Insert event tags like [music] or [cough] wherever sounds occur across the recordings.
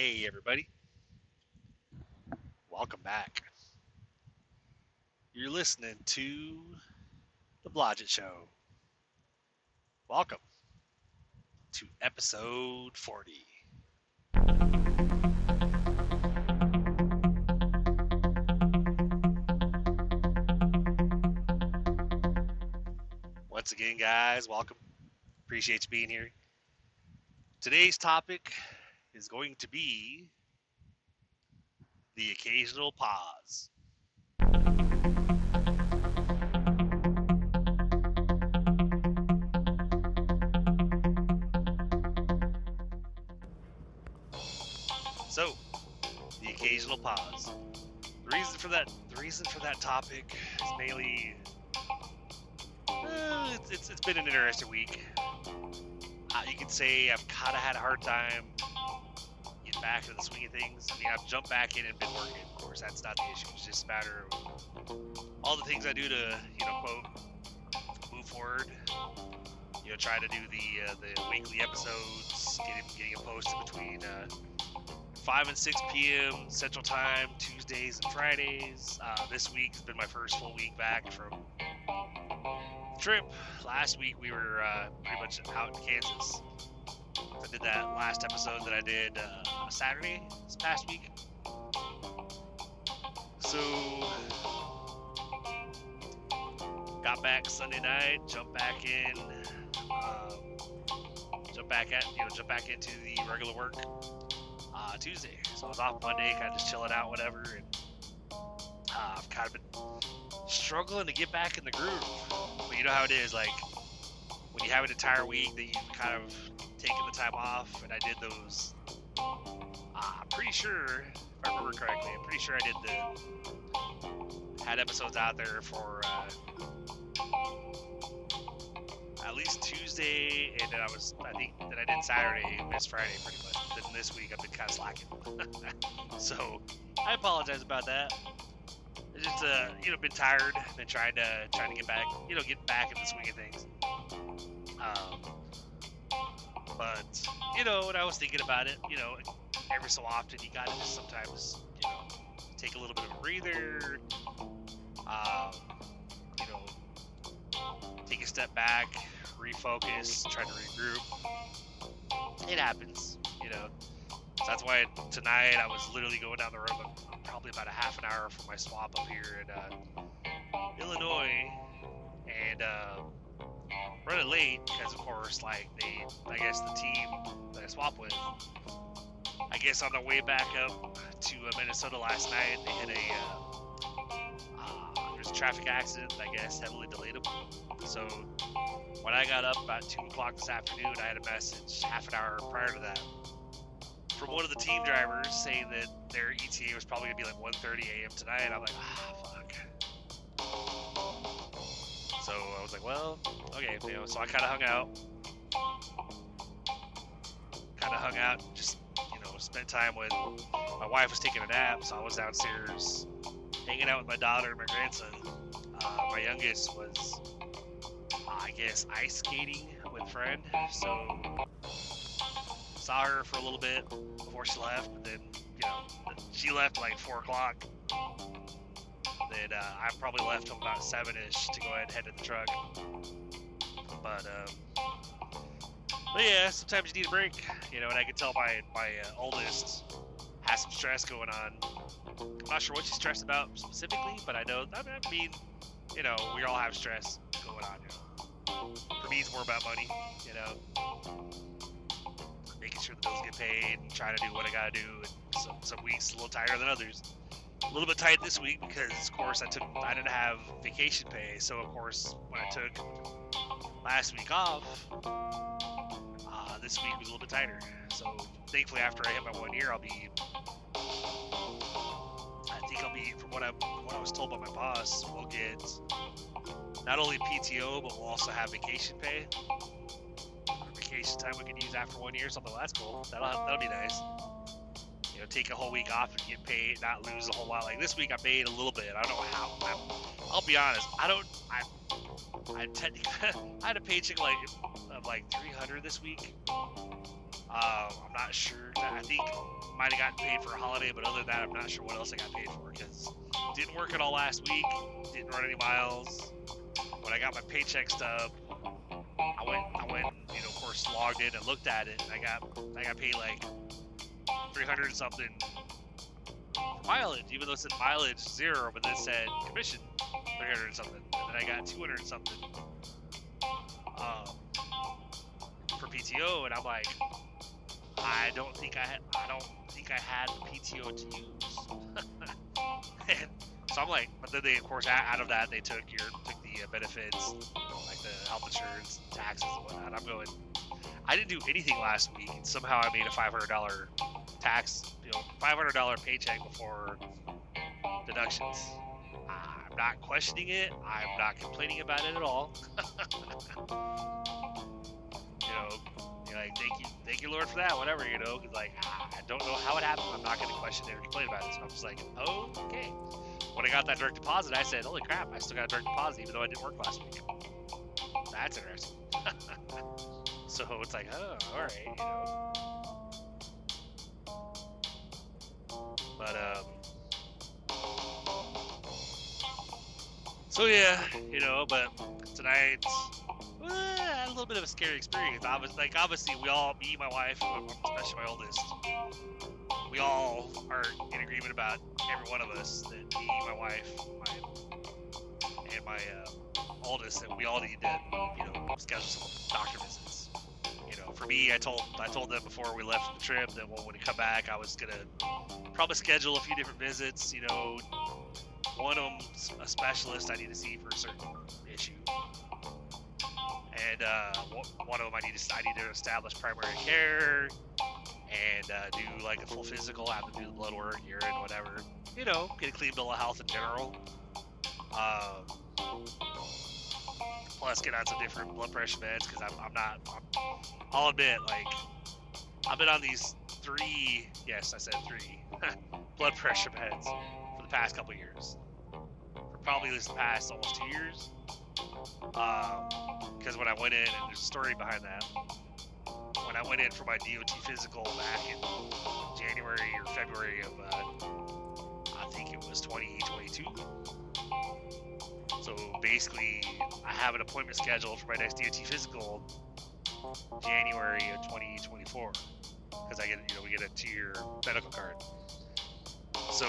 Hey, everybody. Welcome back. You're listening to The Blodgett Show. Welcome to episode 40. Once again, guys, welcome. Appreciate you being here. Today's topic is going to be the occasional pause. So, the occasional pause. The reason for that, the reason for that topic is mainly, uh, it's, it's, it's been an interesting week. Uh, you could say I've kind of had a hard time back into the swing of things. I mean, I've jumped back in and been working. Of course, that's not the issue. It's just a matter of all the things I do to, you know, quote, move forward. You know, try to do the uh, the weekly episodes, getting getting them posted between uh, 5 and 6 p.m. Central Time, Tuesdays and Fridays. Uh, this week has been my first full week back from trip. Last week we were uh, pretty much out in Kansas. I did that last episode that I did uh, Saturday this past week. So got back Sunday night, jumped back in, um, jump back at you know jump back into the regular work uh, Tuesday. So I was off Monday, kind of just chilling out, whatever. And uh, I've kind of been struggling to get back in the groove. But you know how it is, like when you have an entire week that you've kind of taken the time off, and I did those. Uh, I'm pretty sure, if I remember correctly, I'm pretty sure I did the had episodes out there for uh, at least Tuesday, and then I was I think that I did Saturday, and missed Friday pretty much. Then this week I've been kind of slacking, [laughs] so I apologize about that. Just uh, you know, been tired, been trying to trying to get back, you know, get back in the swing of things. Um, but you know, when I was thinking about it, you know, every so often you gotta just sometimes, you know, take a little bit of a breather. Um, you know, take a step back, refocus, try to regroup. It happens, you know. So that's why tonight I was literally going down the road, probably about a half an hour from my swap up here in uh, Illinois, and uh, running late because, of course, like they, I guess the team that I swap with, I guess on the way back up to uh, Minnesota last night, they had a uh, uh, there was a traffic accident. I guess heavily delayed them. So when I got up about two o'clock this afternoon, I had a message half an hour prior to that from one of the team drivers saying that their ETA was probably gonna be like 1:30 a.m. tonight. I'm like, ah, was like, well, okay, you know. So I kind of hung out, kind of hung out, just you know, spent time with. My wife was taking a nap, so I was downstairs hanging out with my daughter and my grandson. Uh, my youngest was, I guess, ice skating with a friend. So saw her for a little bit before she left, but then you know she left like four o'clock. Uh, I probably left till about seven ish to go ahead and head to the truck. But um, but yeah, sometimes you need a break, you know. And I can tell my my uh, oldest has some stress going on. I'm not sure what she's stressed about specifically, but I know I mean, you know, we all have stress going on. You know. For me, it's more about money, you know making sure the bills get paid and trying to do what I gotta do. And some some weeks a little tighter than others. A little bit tight this week because, of course, I took I didn't have vacation pay. So, of course, when I took last week off, uh, this week was a little bit tighter. So, thankfully, after I hit my one year, I'll be. I think I'll be, from what I what I was told by my boss, we'll get not only PTO, but we'll also have vacation pay vacation time we can use after one year. Something well, that's cool. That'll that'll be nice. You know, take a whole week off and get paid, not lose a whole lot. Like this week, I made a little bit. I don't know how. i will be honest. I don't. I I [laughs] I had a paycheck like of like 300 this week. Um, I'm not sure. I think might have gotten paid for a holiday, but other than that, I'm not sure what else I got paid for because didn't work at all last week. Didn't run any miles. When I got my paycheck stub, I went, I went, you know, of course, logged in and looked at it, and I got, I got paid like 300 something mileage, even though it said mileage zero, but then it said commission 300 something, and then I got 200 something um, for PTO, and I'm like, I don't think I had, I don't think I had the PTO to use. [laughs] so I'm like, but then they, of course, out of that, they took your, took the uh, benefits, like the health insurance, taxes, and whatnot. I'm going, I didn't do anything last week, and somehow I made a $500 tax, you know, $500 paycheck before deductions. I'm not questioning it. I'm not complaining about it at all. [laughs] you know, like, thank you, thank you, Lord, for that. Whatever, you know, because like I don't know how it happened. I'm not going to question it or complain about it. So I'm just like, okay. When I got that direct deposit, I said, holy crap, I still got a direct deposit even though I didn't work last week. That's interesting. [laughs] so it's like, oh, all right, you know. So yeah, you know, but tonight, uh, a little bit of a scary experience. Obviously, like obviously, we all, me, my wife, especially my oldest, we all are in agreement about every one of us that me, my wife, my and my uh, oldest that we all need to, you know, schedule some doctor visits. You know, for me, I told I told them before we left the trip that when we come back, I was gonna probably schedule a few different visits. You know, one of them's a specialist I need to see for a certain issue, and uh, one of them I need to I need to establish primary care and uh, do like a full physical, I have to do the blood work, urine, whatever. You know, get a clean bill of health in general. Um, plus, get on some different blood pressure meds because I'm, I'm not. I'm, I'll admit, like I've been on these three. Yes, I said three [laughs] blood pressure meds the past couple years for probably this past almost two years. Because um, when I went in, and there's a story behind that. When I went in for my DOT physical back in January or February of, uh, I think it was 2022. So basically, I have an appointment scheduled for my next DOT physical January of 2024 because I get you know we get a two-year medical card. So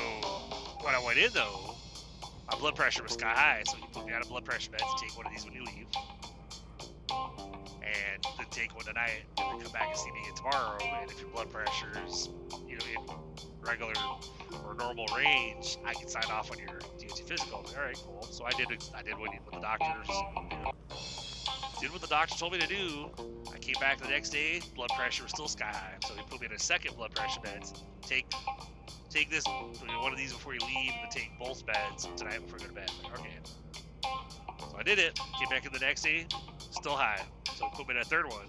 when I went in though, my blood pressure was sky high, so he put me on a blood pressure meds to take one of these when you leave. And then take one tonight, and then come back and see me again tomorrow. And if your blood pressure is, you know, in regular or normal range, I can sign off on your DOT physical. All right, cool. So I did. I did what, the doctors you did what the doctor told me to do. I came back the next day, blood pressure was still sky high. So he put me in a second blood pressure meds. Take take this one of these before you leave, and then take both beds tonight before you go to bed. Like, okay. So I did it. Came back in the next day, still high. So put me in a third one.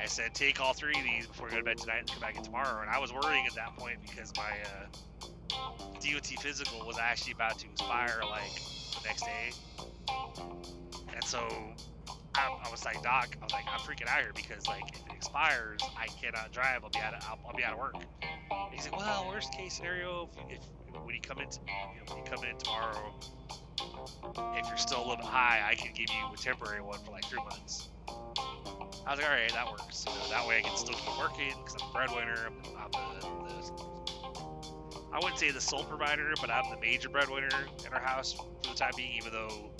I said, take all three of these before you go to bed tonight and come back in tomorrow. And I was worrying at that point because my uh, DOT physical was actually about to expire like the next day. And so I, I, was like, Doc, I was like, I'm freaking out here because like if it expires, I cannot drive. I'll be out of I'll, I'll be out of work. And he's like, Well, worst case scenario, if, if when you come in, you know, when you come in tomorrow, if you're still a little bit high, I can give you a temporary one for like three months. I was like, all right, that works. You know, that way I can still keep working because I'm a breadwinner. I'm, I'm the, the, I wouldn't say the sole provider, but I'm the major breadwinner in our house for the time being, even though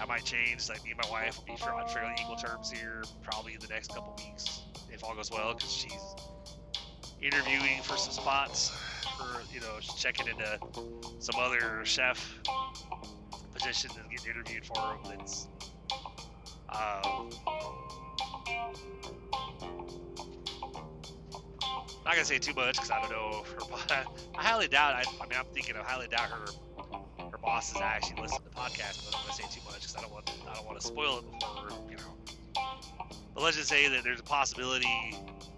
that might change. Like me and my wife will be on fairly equal terms here, probably in the next couple weeks, if all goes well, because she's interviewing for some spots for you know she's checking into some other chef positions and getting interviewed for them. That's um, not gonna say too much because I don't know her. [laughs] I highly doubt. I, I mean, I'm thinking I highly doubt her bosses actually listen to the podcast, but I don't want to say too much because I don't want I don't want to spoil it before you know. But let's just say that there's a possibility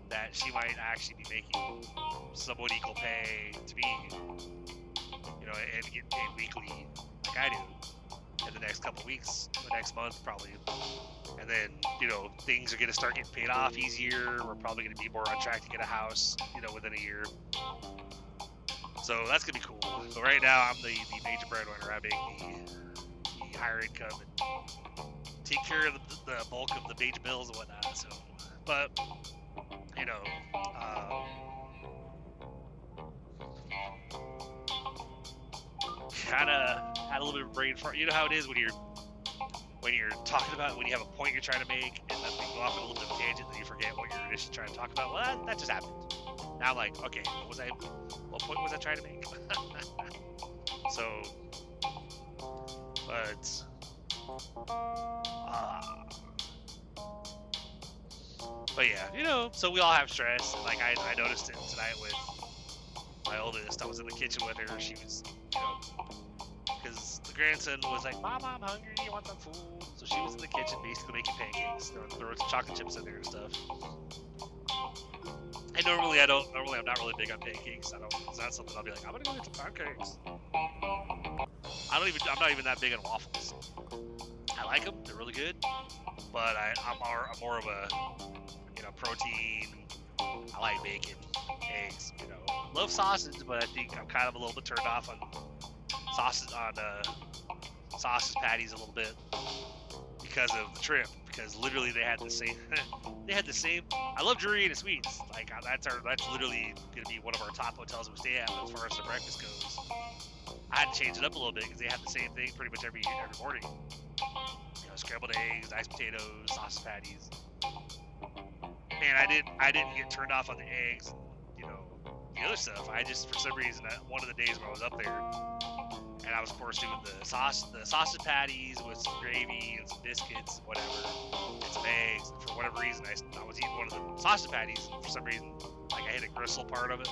that she might actually be making somewhat equal pay to me, you know, and get paid weekly like I do. in the next couple weeks, the next month probably. And then, you know, things are going to start getting paid off easier. We're probably going to be more on track to get a house, you know, within a year. So that's to be cool. Right now, I'm the, the major breadwinner. I make the, the higher income and take care of the, the bulk of the major bills and whatnot. So, but, you know, um, kind of had a little bit of brain fart. You know how it is when you're when you're talking about when you have a point you're trying to make and then you go off on a little bit of tangent and you forget what you're initially trying to talk about. Well, that, that just happened. Now like, okay, what was I? What point was I trying to make? [laughs] so, but. Uh, but yeah, you know, so we all have stress. And like I, I noticed it tonight with my oldest. I was in the kitchen with her. She was, you know, because the grandson was like, "Mom, I'm hungry. You want some food?" So she was in the kitchen, basically making pancakes, throwing, throwing some chocolate chips in there and stuff. And normally I don't. Normally I'm not really big on pancakes. I don't. It's not something I'll be like, "I'm gonna go get some pancakes." I don't even. I'm not even that big on waffles. I like them. They're really good. But I, I'm more, I'm more of a, you know, protein. I like bacon, eggs. You know, love sausage, but I think I'm kind of a little bit turned off on sausage on uh, sausage patties a little bit because of the trip. Because literally they had the same. [laughs] they had the same. I love Drury and Suites. Like uh, that's our. That's literally gonna be one of our top hotels we stay at as far as the breakfast goes. I had to change it up a little bit because they had the same thing pretty much every every morning. You know, scrambled eggs, diced potatoes, sausage patties. Man, I didn't I didn't get turned off on the eggs. You know, the other stuff. I just for some reason one of the days when I was up there, and I was of course doing the sauce the sausage patties with some gravy and some biscuits, whatever, and some eggs. And for whatever reason, I, I was eating one of the sausage patties, and for some reason, like I hit a gristle part of it,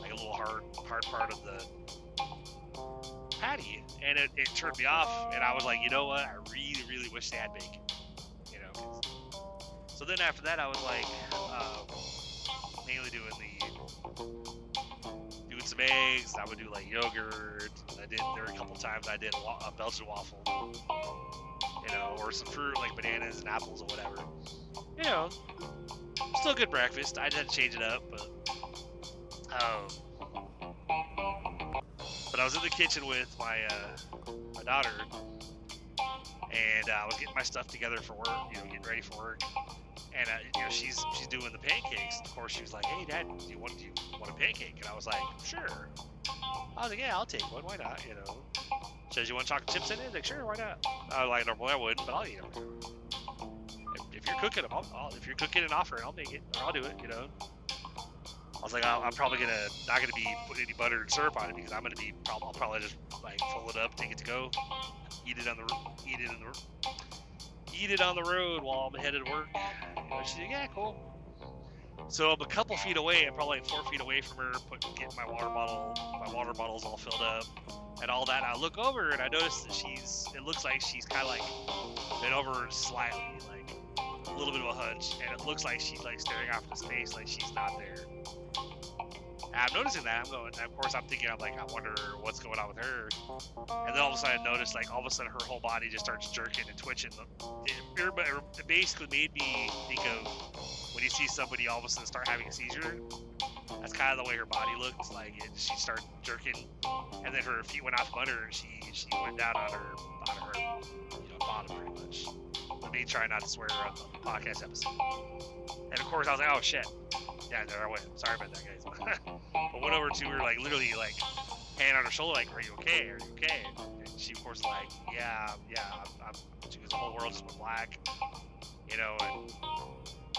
like a little hard hard part of the patty, and it, it turned me off. And I was like, you know what? I really, really wish they had bacon. You know. So then after that, I was like, um, mainly doing the some eggs. I would do like yogurt. I did there were a couple times I did a, Belgian waffle. You know, or some fruit like bananas and apples or whatever. You know, still good breakfast. I had to change it up, but um, but I was in the kitchen with my uh, my daughter, and uh, I was getting my stuff together for work. You know, getting ready for work. And uh, you know, she's she's doing the pancakes. Of course, she was like, "Hey, Dad, do you want do you want a pancake?" And I was like, "Sure." I was like, "Yeah, I'll take one. Why not?" You know. She says, "You want chocolate chips in it?" Like, "Sure, why not?" I like, "Normally I wouldn't, but I'll eat them." If, if you're cooking them, I'll, I'll, if you're cooking and offering, I'll make it or I'll do it. You know. I was like, I'll, I'm probably gonna not gonna be putting any butter and syrup on it because I'm gonna be. Prob- I'll probably just like fold it up, take it to go, eat it on the eat it in the eat it on the road while I'm headed to work. Oh, you she's like, yeah, cool. So I'm a couple feet away, I'm probably like four feet away from her, put, getting my water bottle, my water bottle's all filled up, and all that. And I look over and I notice that she's, it looks like she's kind of like bent over slightly, like a little bit of a hunch, and it looks like she's like staring off into space, like she's not there. I'm noticing that. I'm going. Of course, I'm thinking. I'm like, I wonder what's going on with her. And then all of a sudden, I noticed like all of a sudden her whole body just starts jerking and twitching. It, it, basically made me think of when you see somebody all of a sudden start having a seizure. That's kind of the way her body looked. Like it, she started jerking, and then her feet went out from under her, and she she went down on her on her you know bottom pretty much. Me try not to swear on the podcast episode. And of course, I was like, oh shit. Yeah, there I went. Sorry about that, guys. [laughs] but went over to her, like literally, like hand on her shoulder, like, "Are you okay? Are you okay?" And she, of course, like, "Yeah, yeah." I'm, I'm, she goes, "The whole world just went black," you know, and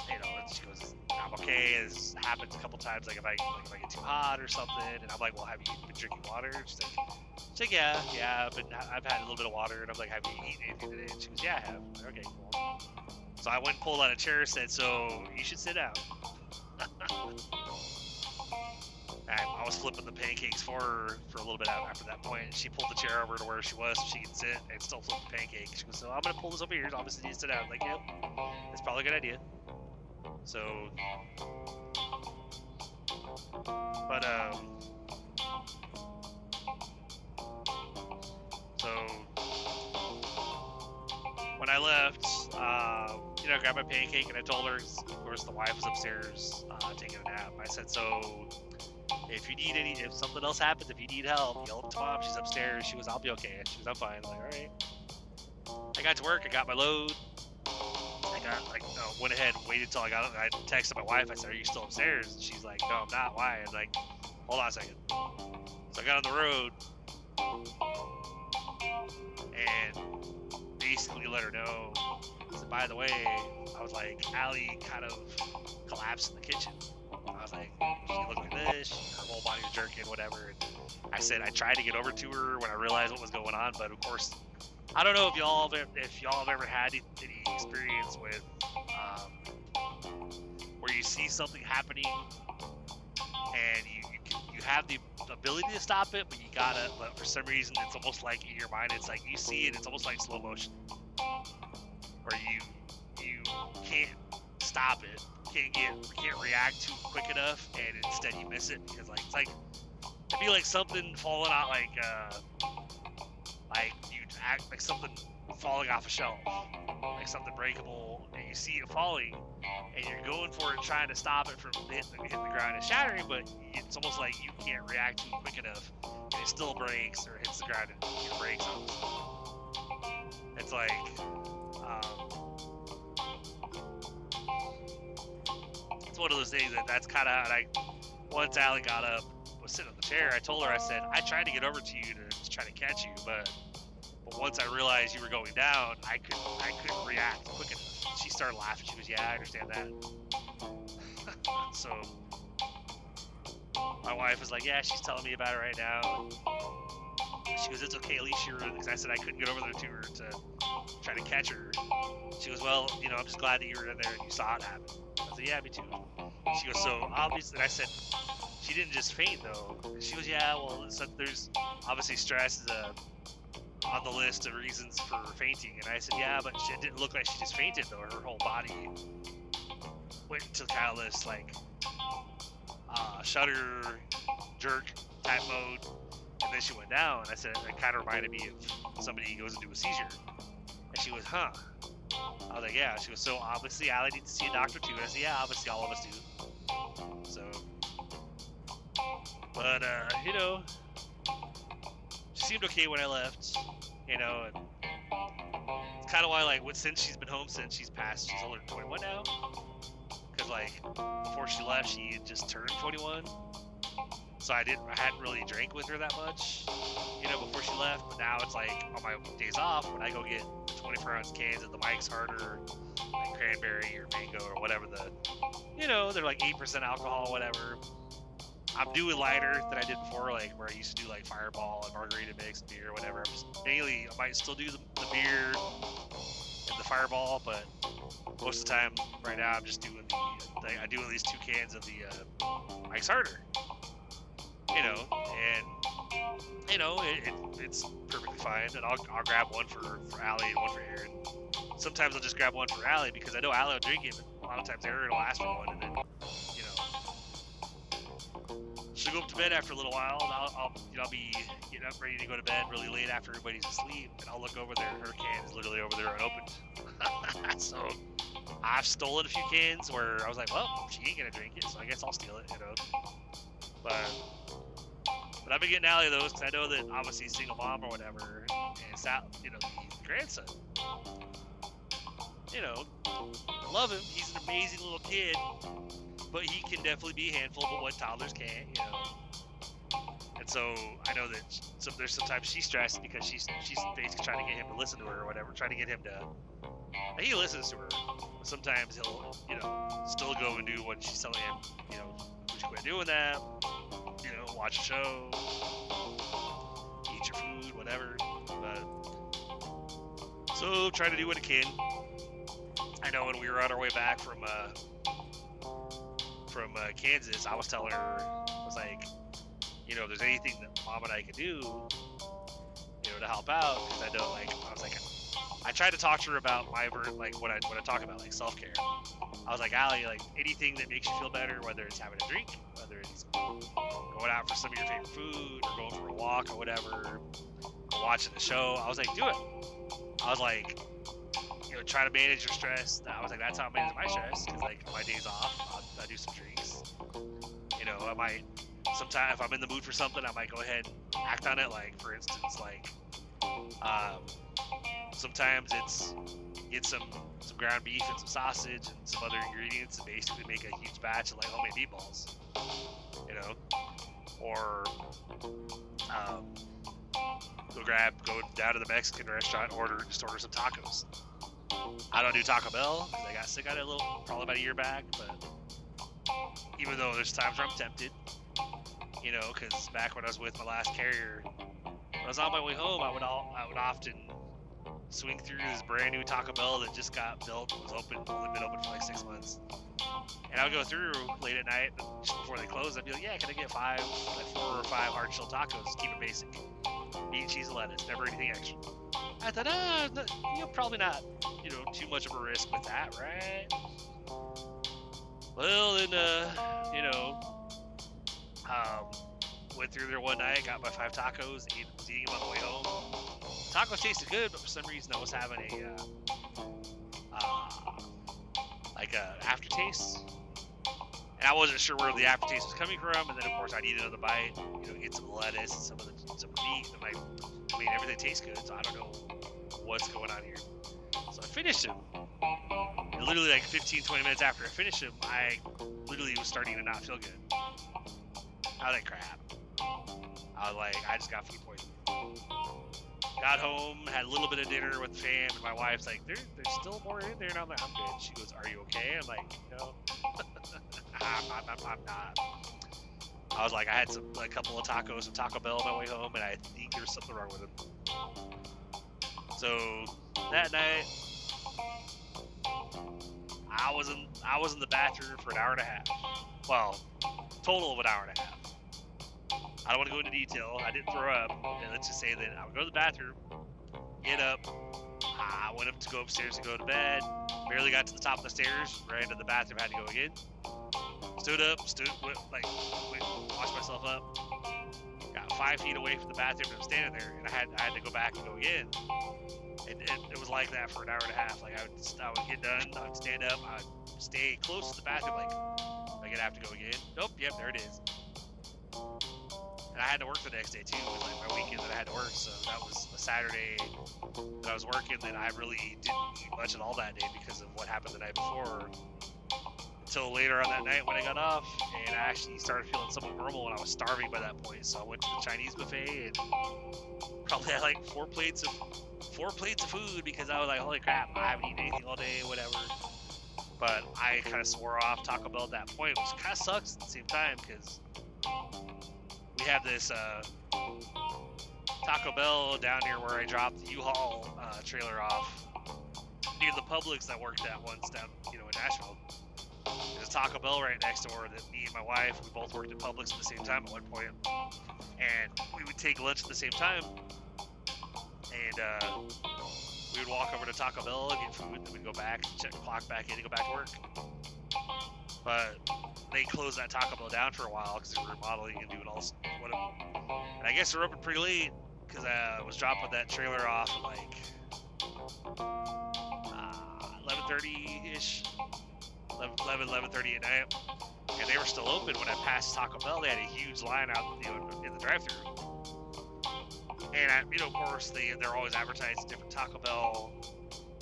you know, and she goes, "I'm okay." This happens a couple times, like if I like if I get too hot or something, and I'm like, "Well, have you been drinking water?" She's like, she's like "Yeah, yeah, but I've had a little bit of water," and I'm like, "Have you eaten anything today?" And she goes, "Yeah, I have." Like, okay, cool. So I went and pulled out a chair, said, "So you should sit down." I, I was flipping the pancakes for her for a little bit after that point, and she pulled the chair over to where she was so she could sit and still flip the pancakes. She goes, "So I'm gonna pull this over here. so Obviously, you sit down." I'm like, "Yep, that's probably a good idea." So, but um, so when I left, um, you know, I grabbed my pancake and I told her, course, the wife was upstairs uh, taking a nap. I said, so if you need any, if something else happens, if you need help, yell to mom. She's upstairs. She was, I'll be okay. She was, I'm fine. I'm like, all right. I got to work. I got my load. I got like, no, went ahead and waited until I got. I texted my wife. I said, "Are you still upstairs?" And she's like, "No, I'm not. Why?" I'm like, "Hold on a second. So I got on the road and basically let her know. So by the way, I was like, Allie kind of collapsed in the kitchen. I was like, she looked like this, her whole body was jerking, whatever. And I said I tried to get over to her when I realized what was going on, but of course, I don't know if y'all have, if y'all have ever had any experience with um, where you see something happening and you, you, can, you have the ability to stop it, but you gotta. But for some reason, it's almost like in your mind, it's like you see it, it's almost like slow motion, where you you can't stop it, can't get, can't react too quick enough, and instead you miss it because like it's like it'd be like something falling out, like uh, like you act like something falling off a shelf, like something breakable, and you see it falling, and you're going for it, trying to stop it from hitting the, hitting the ground and shattering, but it's almost like you can't react to it quick enough, and it still breaks or hits the ground and it breaks. It's like, um, it's one of those things that that's kind of, I, once Allie got up, was sitting on the chair, I told her, I said, I tried to get over to you to try to catch you, but but once I realized you were going down, I couldn't I couldn't react quick enough. She started laughing. She was, "Yeah, I understand that." [laughs] so my wife was like, "Yeah, she's telling me about it right now." She goes, "It's okay. At least you're." Because I said I couldn't get over there to her to try to catch her. She goes, "Well, you know, I'm just glad that you were in there and you saw it happen." I said, "Yeah, me too." She goes, "So obviously," and I said, "She didn't just faint though." She goes, "Yeah, well, so there's obviously stress is a on the list of reasons for fainting. And I said, yeah, but it didn't look like she just fainted though. Her whole body went into kind of this like uh, shudder, jerk type mode, and then she went down. I said it kind of reminded me of somebody goes into a seizure. And she was, huh? I was like, yeah. She was so obviously I need to see a doctor too. And I said, yeah, obviously all of us do. So, but uh, you know, she seemed okay when I left, you know, and it's kind of why, like, since she's been home since she's passed, she's only 21 now. Because, like, before she left, she just turned 21. So I didn't, I hadn't really drank with her that much, you know, before she left. But now it's like on my days off when I go get 24 ounce cans of the Mike's Harder, like cranberry or mango or whatever the, you know, they're like 8% alcohol, whatever. I'm doing lighter than I did before, like where I used to do like Fireball and Margarita mix and beer, or whatever. I'm just daily. I might still do the, the beer and the Fireball, but most of the time right now I'm just doing the. the I do at least two cans of the uh, Mike's Harder. You know, and you know it, it, it's perfectly fine. And I'll, I'll grab one for for Allie and one for Aaron. Sometimes I'll just grab one for Allie because I know Allie will drink it, but a lot of times Aaron will ask for one, and then you know she'll go up to bed after a little while, and I'll, I'll, you know, I'll be getting up, ready to go to bed really late after everybody's asleep, and I'll look over there, her can is literally over there unopened. [laughs] so I've stolen a few cans where I was like, well, she ain't gonna drink it, so I guess I'll steal it, you know. But but I've been getting Allie those because I know that obviously single mom or whatever, and it's out, you know, the grandson. You know, I love him. He's an amazing little kid, but he can definitely be a handful, but what toddlers can't, you know. And so I know that some, there's sometimes she's stressed because she's she's basically trying to get him to listen to her or whatever, trying to get him to. He listens to her, sometimes he'll you know still go and do what she's telling him. You know, would you quit doing that? You know, watch a show, eat your food, whatever. But so try to do what it can. I know when we were on our way back from uh, from uh, Kansas, I was telling her, I was like, you know, if there's anything that mom and I could do, you know, to help out, because I know, like, I was like, I tried to talk to her about my like what I what I talk about, like self care. I was like, Allie, like anything that makes you feel better, whether it's having a drink, whether it's going out for some of your favorite food, or going for a walk or whatever, or watching the show. I was like, do it. I was like, you know, try to manage your stress. I was like, that's how I manage my stress. Cause like my days off, I'll, I'll do some drinks. You know, I might sometimes if I'm in the mood for something, I might go ahead and act on it. Like for instance, like um, sometimes it's get some some ground beef and some sausage and some other ingredients and basically make a huge batch of like homemade meatballs. You know, or um, go grab, go down to the Mexican restaurant, order just order some tacos. I don't do Taco Bell because I got sick of it a little, probably about a year back. But even though there's times where I'm tempted, you know, because back when I was with my last carrier, when I was on my way home, I would all I would often swing through this brand new Taco Bell that just got built, was open, only been open for like six months. And I would go through late at night, just before they close. I'd be like, "Yeah, can I get five, like four or five hard shell tacos? Keep it basic. Meat, cheese, and lettuce. Never anything extra." I thought, ah, no, you know, probably not, you know, too much of a risk with that, right? Went through there one night, got my five tacos, ate, was eating them on the way home. Tacos tasted good, but for some reason I was having a, uh, uh, like a aftertaste. And I wasn't sure where the aftertaste was coming from, and then of course I needed another bite, you know, get some lettuce and some of the some meat. I'm like, I mean, everything tastes good, so I don't know what's going on here. So I finished them. And literally like 15, 20 minutes after I finished them, I literally was starting to not feel good. I was like, crap. I was like, I just got food poisoning. Got home, had a little bit of dinner with the fam, and my wife's like, there, there's still more in there. And I'm like, I'm good. She goes, Are you okay? I'm like, No. I'm, [laughs] ah, I'm, I'm, I'm not. I was like, I had some a couple of tacos from Taco Bell on my way home, and I think there's something wrong with them. So that night, I was in I was in the bathroom for an hour and a half. Well, total of an hour and a half. I don't want to go into detail. I didn't throw up. And let's just say that I would go to the bathroom, get up. I went up to go upstairs and go to bed. Barely got to the top of the stairs. Ran to the bathroom. Had to go again. Stood up. Stood went, like went, washed myself up. Got five feet away from the bathroom and I'm standing there, and I had I had to go back and go again. And, and it was like that for an hour and a half. Like I would I would get done. I would stand up. I would stay close to the bathroom. Like I'm gonna have to go again? Nope. Yep. There it is I had to work the next day too. Like my weekend that I had to work, so that was a Saturday that I was working. Then I really didn't eat much at all that day because of what happened the night before. Until later on that night when I got off, and I actually started feeling somewhat normal, and I was starving by that point. So I went to the Chinese buffet and probably had like four plates of four plates of food because I was like, holy crap, I haven't eaten anything all day, whatever. But I kind of swore off Taco Bell at that point, which kind of sucks at the same time because we have this uh, Taco Bell down near where I dropped the U-Haul uh, trailer off near the Publix that worked at once down, you know, in Nashville. There's a Taco Bell right next door that me and my wife, we both worked at Publix at the same time at one point, and we would take lunch at the same time, and uh, we would walk over to Taco Bell and get food, and then we'd go back, check clock back in, and go back to work. But they closed that Taco Bell down for a while because they were remodeling and doing all whatever. And I guess they're open pretty late because I was dropping that trailer off like uh, 11:30 ish, 11 11:30 at night, and they were still open when I passed Taco Bell. They had a huge line out in the drive-through. And I, you know, of course, they they're always advertising different Taco Bell,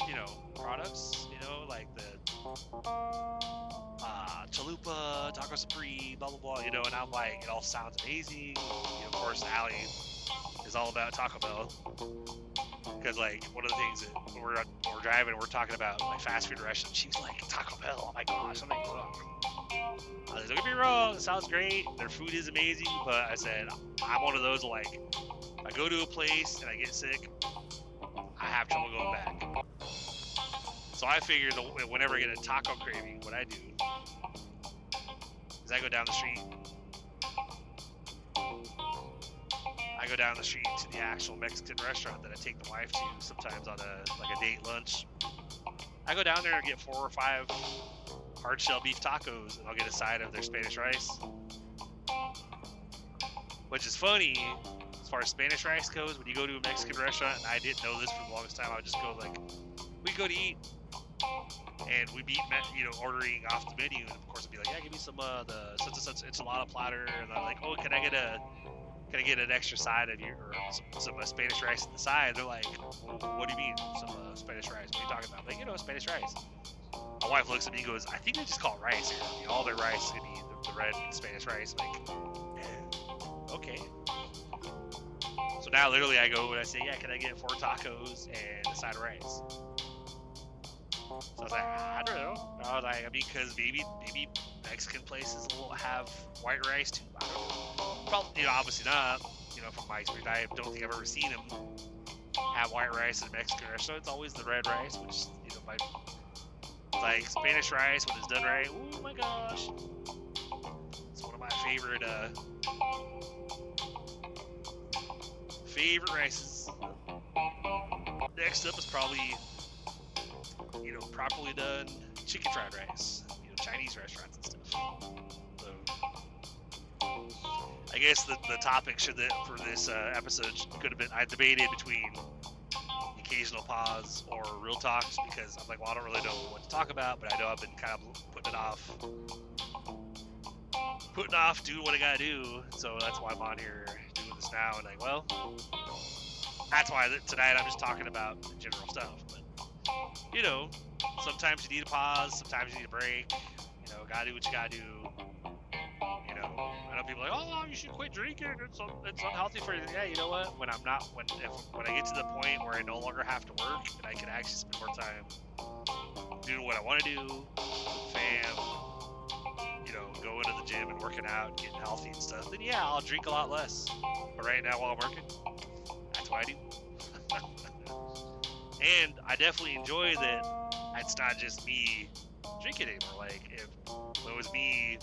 you know, products. You know, like the uh, chalupa, taco supreme, blah blah blah. You know, and I'm like, it all sounds amazing. Know, of course, Allie is all about Taco Bell because like one of the things that we're we're driving, we're talking about like fast food restaurants. She's like Taco Bell. Oh my gosh, I'm like, oh. don't get me wrong, it sounds great. Their food is amazing, but I said I'm one of those like I go to a place and I get sick, I have trouble going back. So I figured whenever I get a taco craving, what I do is I go down the street. I go down the street to the actual Mexican restaurant that I take the wife to sometimes on a like a date lunch. I go down there and get four or five hard shell beef tacos, and I'll get a side of their Spanish rice. Which is funny, as far as Spanish rice goes, when you go to a Mexican restaurant, and I didn't know this for the longest time, I would just go like, we we go to eat, and we'd be you know ordering off the menu, and of course I'd be like, yeah, give me some uh, the such and such enchilada platter, and I'm like, oh, can I get a can I get an extra side of your or some, some uh, Spanish rice at the side? They're like, well, what do you mean some uh, Spanish rice? What are you talking about? I'm like, you know, Spanish rice. My wife looks at me and goes, I think they just call it rice here. All their rice is gonna be the, the red Spanish rice. I'm like, [sighs] okay. So now literally I go and I say, yeah, can I get four tacos and a side of rice? So I was like, I don't know. I was like, I mean, because maybe maybe Mexican places will have white rice too. I don't. Probably, you know, obviously not. You know, from my experience, I don't think I've ever seen them have white rice in a Mexican restaurant. It's always the red rice, which you know, my like Spanish rice when it's done right. Oh my gosh, it's one of my favorite uh, favorite rices. Next up is probably you know properly done chicken fried rice. You know Chinese restaurants and stuff. So I guess the, the topic should for this uh, episode could have been I debated between occasional pause or real talks because I'm like, well, I don't really know what to talk about, but I know I've been kind of putting it off, putting off doing what I gotta do. So that's why I'm on here doing this now. And like, well, that's why tonight I'm just talking about general stuff. You know, sometimes you need a pause, sometimes you need a break. You know, gotta do what you gotta do. You know, I know people are like, oh, you should quit drinking. It's un- it's unhealthy for you. Yeah, you know what? When I'm not, when if, when I get to the point where I no longer have to work and I can actually spend more time doing what I want to do, fam, you know, going to the gym and working out, getting healthy and stuff, then yeah, I'll drink a lot less. But right now, while I'm working, that's what I do. And I definitely enjoy that it's not just me drinking anymore. Like if it was me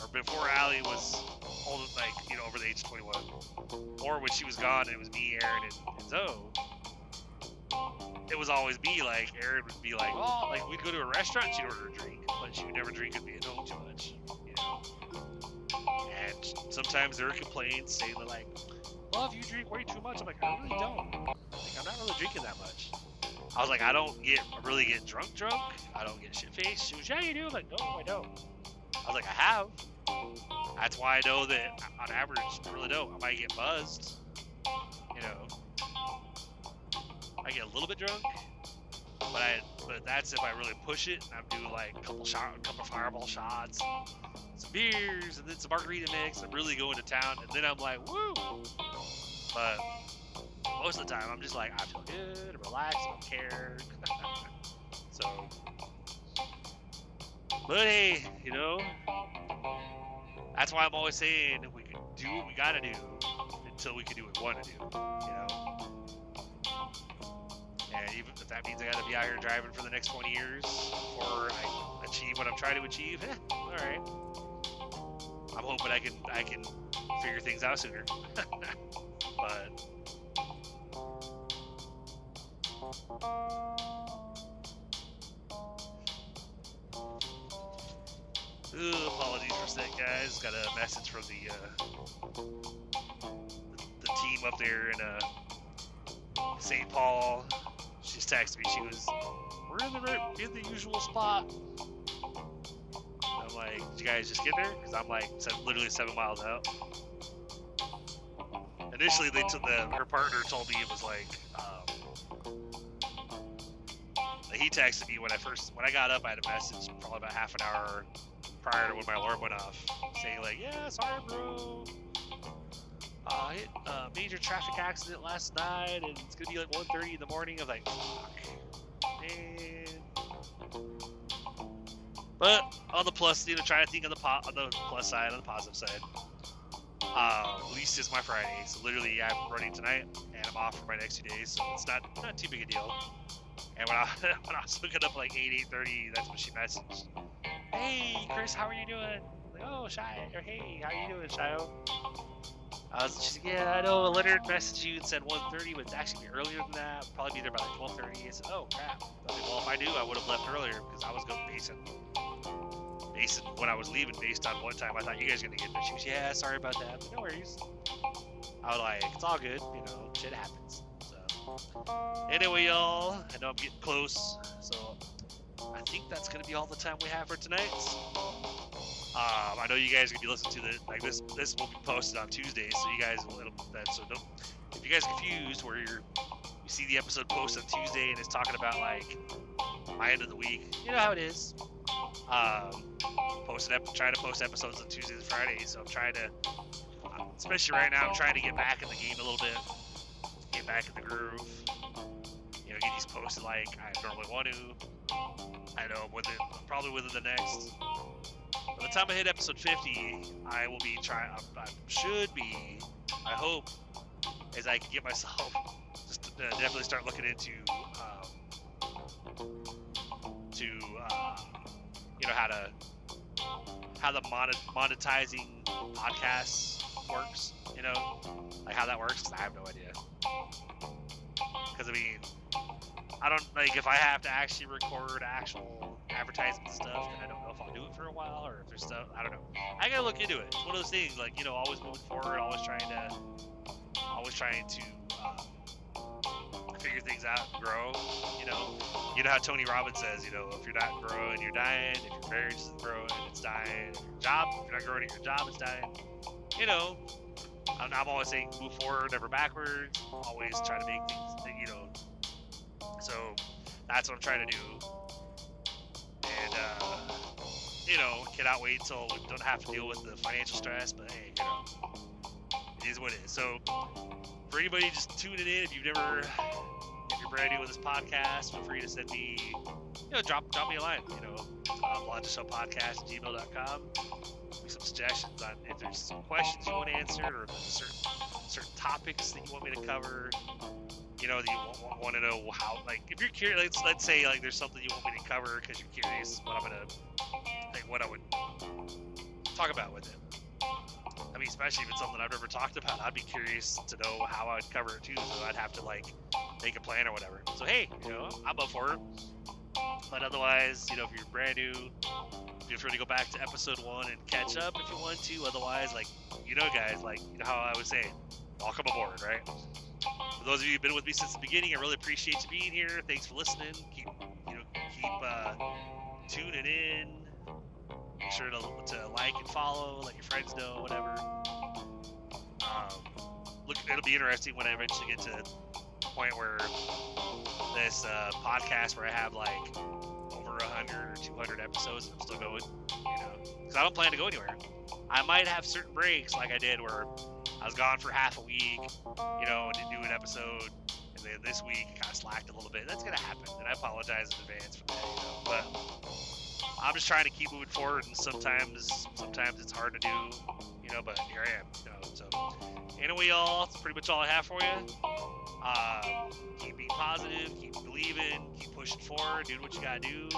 or before Allie was old, like you know over the age of 21, or when she was gone, and it was me, Aaron, and, and Zoe. It was always me. Like Aaron would be like, oh, like we'd go to a restaurant, she'd order a drink, but she would never drink with me at home too much, you know. And sometimes there are complaints saying like, love you drink way too much. I'm like, I really don't. Like I'm not really drinking that much. I was like, I don't get really get drunk drunk. I don't get shit faced. She was, yeah, you do. I'm like, no, I don't. I was like, I have. That's why I know that on average, I really don't. I might get buzzed. You know, I get a little bit drunk, but I but that's if I really push it. And I'm doing like a couple shot, a couple fireball shots, some beers, and then some margarita mix. I'm really going to town, and then I'm like, woo. But most of the time, I'm just like, I feel good, relaxed, I don't care. [laughs] so, but hey, you know, that's why I'm always saying we can do what we gotta do until we can do what we want to do. You know. And even if that means I gotta be out here driving for the next 20 years before I achieve what I'm trying to achieve, eh, all right. I'm hoping I can I can figure things out sooner. [laughs] but Ooh, apologies for that, guys. Got a message from the uh, the team up there in uh, St. Paul. She just texted me. She was, "We're in the in the usual spot." I'm like, "Did you guys just get there?" Because I'm like, literally seven miles out. Initially, they took the her partner told me it was like. Um, he texted me when I first when I got up. I had a message probably about half an hour prior to when my alarm went off, saying like, "Yeah, sorry, bro. Uh, hit a uh, major traffic accident last night, and it's gonna be like 1:30 in the morning." I was like, "Fuck, man." But on the plus, you know, trying to think on the po- on the plus side, on the positive side. Uh, at least it's my Friday, so literally I'm running tonight, and I'm off for my next two days, so it's not not too big a deal. And when I [laughs] when I was looking up like 8 8:30, that's when she messaged hey Chris, how are you doing? Like, oh, Shy, or hey, how are you doing, Shio? I was just yeah, I know Leonard messaged you and said 1:30, but it's actually earlier than that. Probably be there by like 12:30. I said, oh crap. I well, if I knew, I would have left earlier because I was going to basing, basing when I was leaving based on one time I thought you guys were gonna get there. She was, yeah, sorry about that, but no worries. I was like, it's all good, you know, shit happens. So, anyway, y'all, I know I'm getting close, so I think that's gonna be all the time we have for tonight. Um, I know you guys are gonna be listening to the like this. This will be posted on Tuesday, so you guys will it'll, that. So don't. If you guys are confused, where you're you see the episode post on Tuesday and it's talking about like my end of the week, you know how it is. Um, posting ep- trying to post episodes on Tuesdays and Fridays, so I'm trying to, especially right now, I'm trying to get back in the game a little bit, get back in the groove. You know, get these posted like I normally want to. I know within probably within the next. By the time I hit episode 50, I will be trying. I, should be. I hope as I can get myself uh, definitely start looking into um, to uh, you know how to how the monet, monetizing podcasts works. You know, like how that works. I have no idea. Because I mean, I don't like if I have to actually record actual advertisement stuff, I don't know if I'll do it for a while or if there's stuff I don't know. I gotta look into it. It's one of those things, like you know, always moving forward, always trying to, always trying to um, figure things out, grow. You know, you know how Tony Robbins says, you know, if you're not growing, you're dying. If your marriage isn't growing, it's dying. Your job, if you're not growing your job, it's dying. You know, I'm, I'm always saying move forward, never backwards. Always try to make things, you know. So that's what I'm trying to do. And uh, you know, cannot wait until we don't have to deal with the financial stress. But hey, you know, it is what it is. So for anybody just tuning in, if you've never, if you're brand new with this podcast, feel free to send me, you know, drop drop me a line. You know, um, podcast at gmail.com. Me some suggestions on if there's some questions you want answered or if there's certain certain topics that you want me to cover. You know, you want, want to know how, like, if you're curious, let's, let's say, like, there's something you want me to cover because you're curious what I'm gonna, like, what I would talk about with it. Mean, especially if it's something I've never talked about, I'd be curious to know how I'd cover it too. So I'd have to like make a plan or whatever. So hey, you know, I'm up for it. But otherwise, you know, if you're brand new, feel free to go back to episode one and catch up if you want to. Otherwise, like you know, guys, like you know how I was saying, welcome aboard, right? For those of you who've been with me since the beginning, I really appreciate you being here. Thanks for listening. Keep you know, keep uh, tuning in. Make sure to, to like and follow, let your friends know, whatever. Um, look, it'll be interesting when I eventually get to the point where this uh, podcast where I have like over 100 or 200 episodes and I'm still going, you know, because I don't plan to go anywhere. I might have certain breaks like I did where I was gone for half a week, you know, and didn't do an episode, and then this week kind of slacked a little bit. That's gonna happen, and I apologize in advance for that, you know. But I'm just trying to keep moving forward, and sometimes, sometimes it's hard to do, you know. But here I am, you know. So anyway, y'all, that's pretty much all I have for you. Uh, keep being positive, keep believing, keep pushing forward, doing what you gotta do.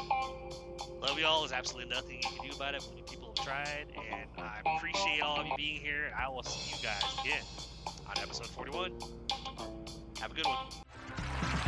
Love y'all. There's absolutely nothing you can do about it. Many people have tried, and I appreciate all of you being here. I will see you guys again on episode 41. Have a good one.